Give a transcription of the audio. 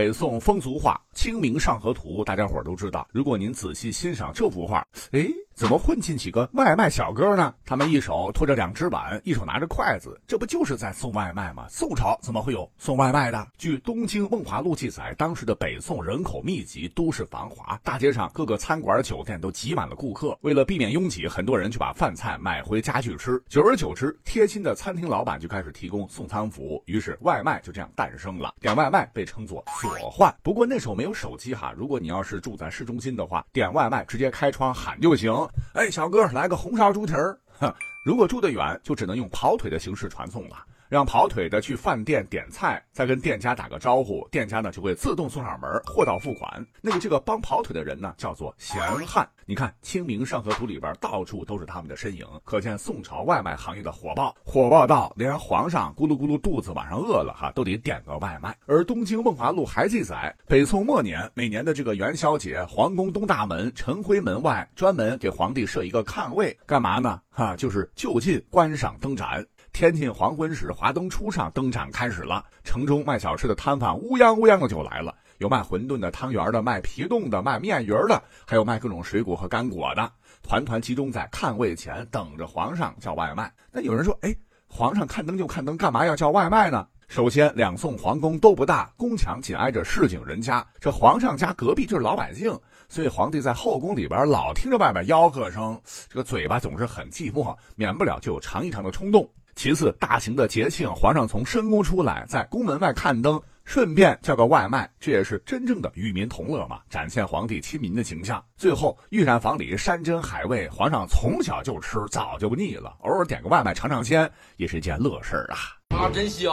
北宋风俗画《清明上河图》，大家伙都知道。如果您仔细欣赏这幅画，哎，怎么混进几个外卖小哥呢？他们一手托着两只碗，一手拿着筷子，这不就是在送外卖吗？宋朝怎么会有送外卖的？据《东京梦华录》记载，当时的北宋人口密集，都市繁华，大街上各个餐馆、酒店都挤满了顾客。为了避免拥挤，很多人就把饭菜买回家去吃。久而久之，贴心的餐厅老板就开始提供送餐服务，于是外卖就这样诞生了。点外卖被称作锁换，不过那时候没有手机哈。如果你要是住在市中心的话，点外卖直接开窗喊就行。哎，小哥，来个红烧猪蹄儿。哼，如果住得远，就只能用跑腿的形式传送了。让跑腿的去饭店点菜，再跟店家打个招呼，店家呢就会自动送上门，货到付款。那个这个帮跑腿的人呢，叫做闲汉。你看《清明上河图》里边到处都是他们的身影，可见宋朝外卖行业的火爆，火爆到连皇上咕噜咕噜肚子晚上饿了哈，都得点个外卖。而《东京梦华录》还记载，北宋末年每年的这个元宵节，皇宫东大门晨辉门外专门给皇帝设一个看位，干嘛呢？哈，就是就近观赏灯展。天近黄昏时，华灯初上，灯展开始了。城中卖小吃的摊贩乌泱乌泱的就来了，有卖馄饨的、汤圆的、卖皮冻的、卖面鱼的，还有卖各种水果和干果的，团团集中在看位前，等着皇上叫外卖。那有人说：“哎，皇上看灯就看灯，干嘛要叫外卖呢？”首先，两宋皇宫都不大，宫墙紧挨着市井人家，这皇上家隔壁就是老百姓，所以皇帝在后宫里边老听着外面吆喝声，这个嘴巴总是很寂寞，免不了就有尝一尝的冲动。其次，大型的节庆，皇上从深宫出来，在宫门外看灯，顺便叫个外卖，这也是真正的与民同乐嘛，展现皇帝亲民的形象。最后，御膳房里山珍海味，皇上从小就吃，早就不腻了，偶尔点个外卖尝尝鲜，也是一件乐事啊。啊，真香！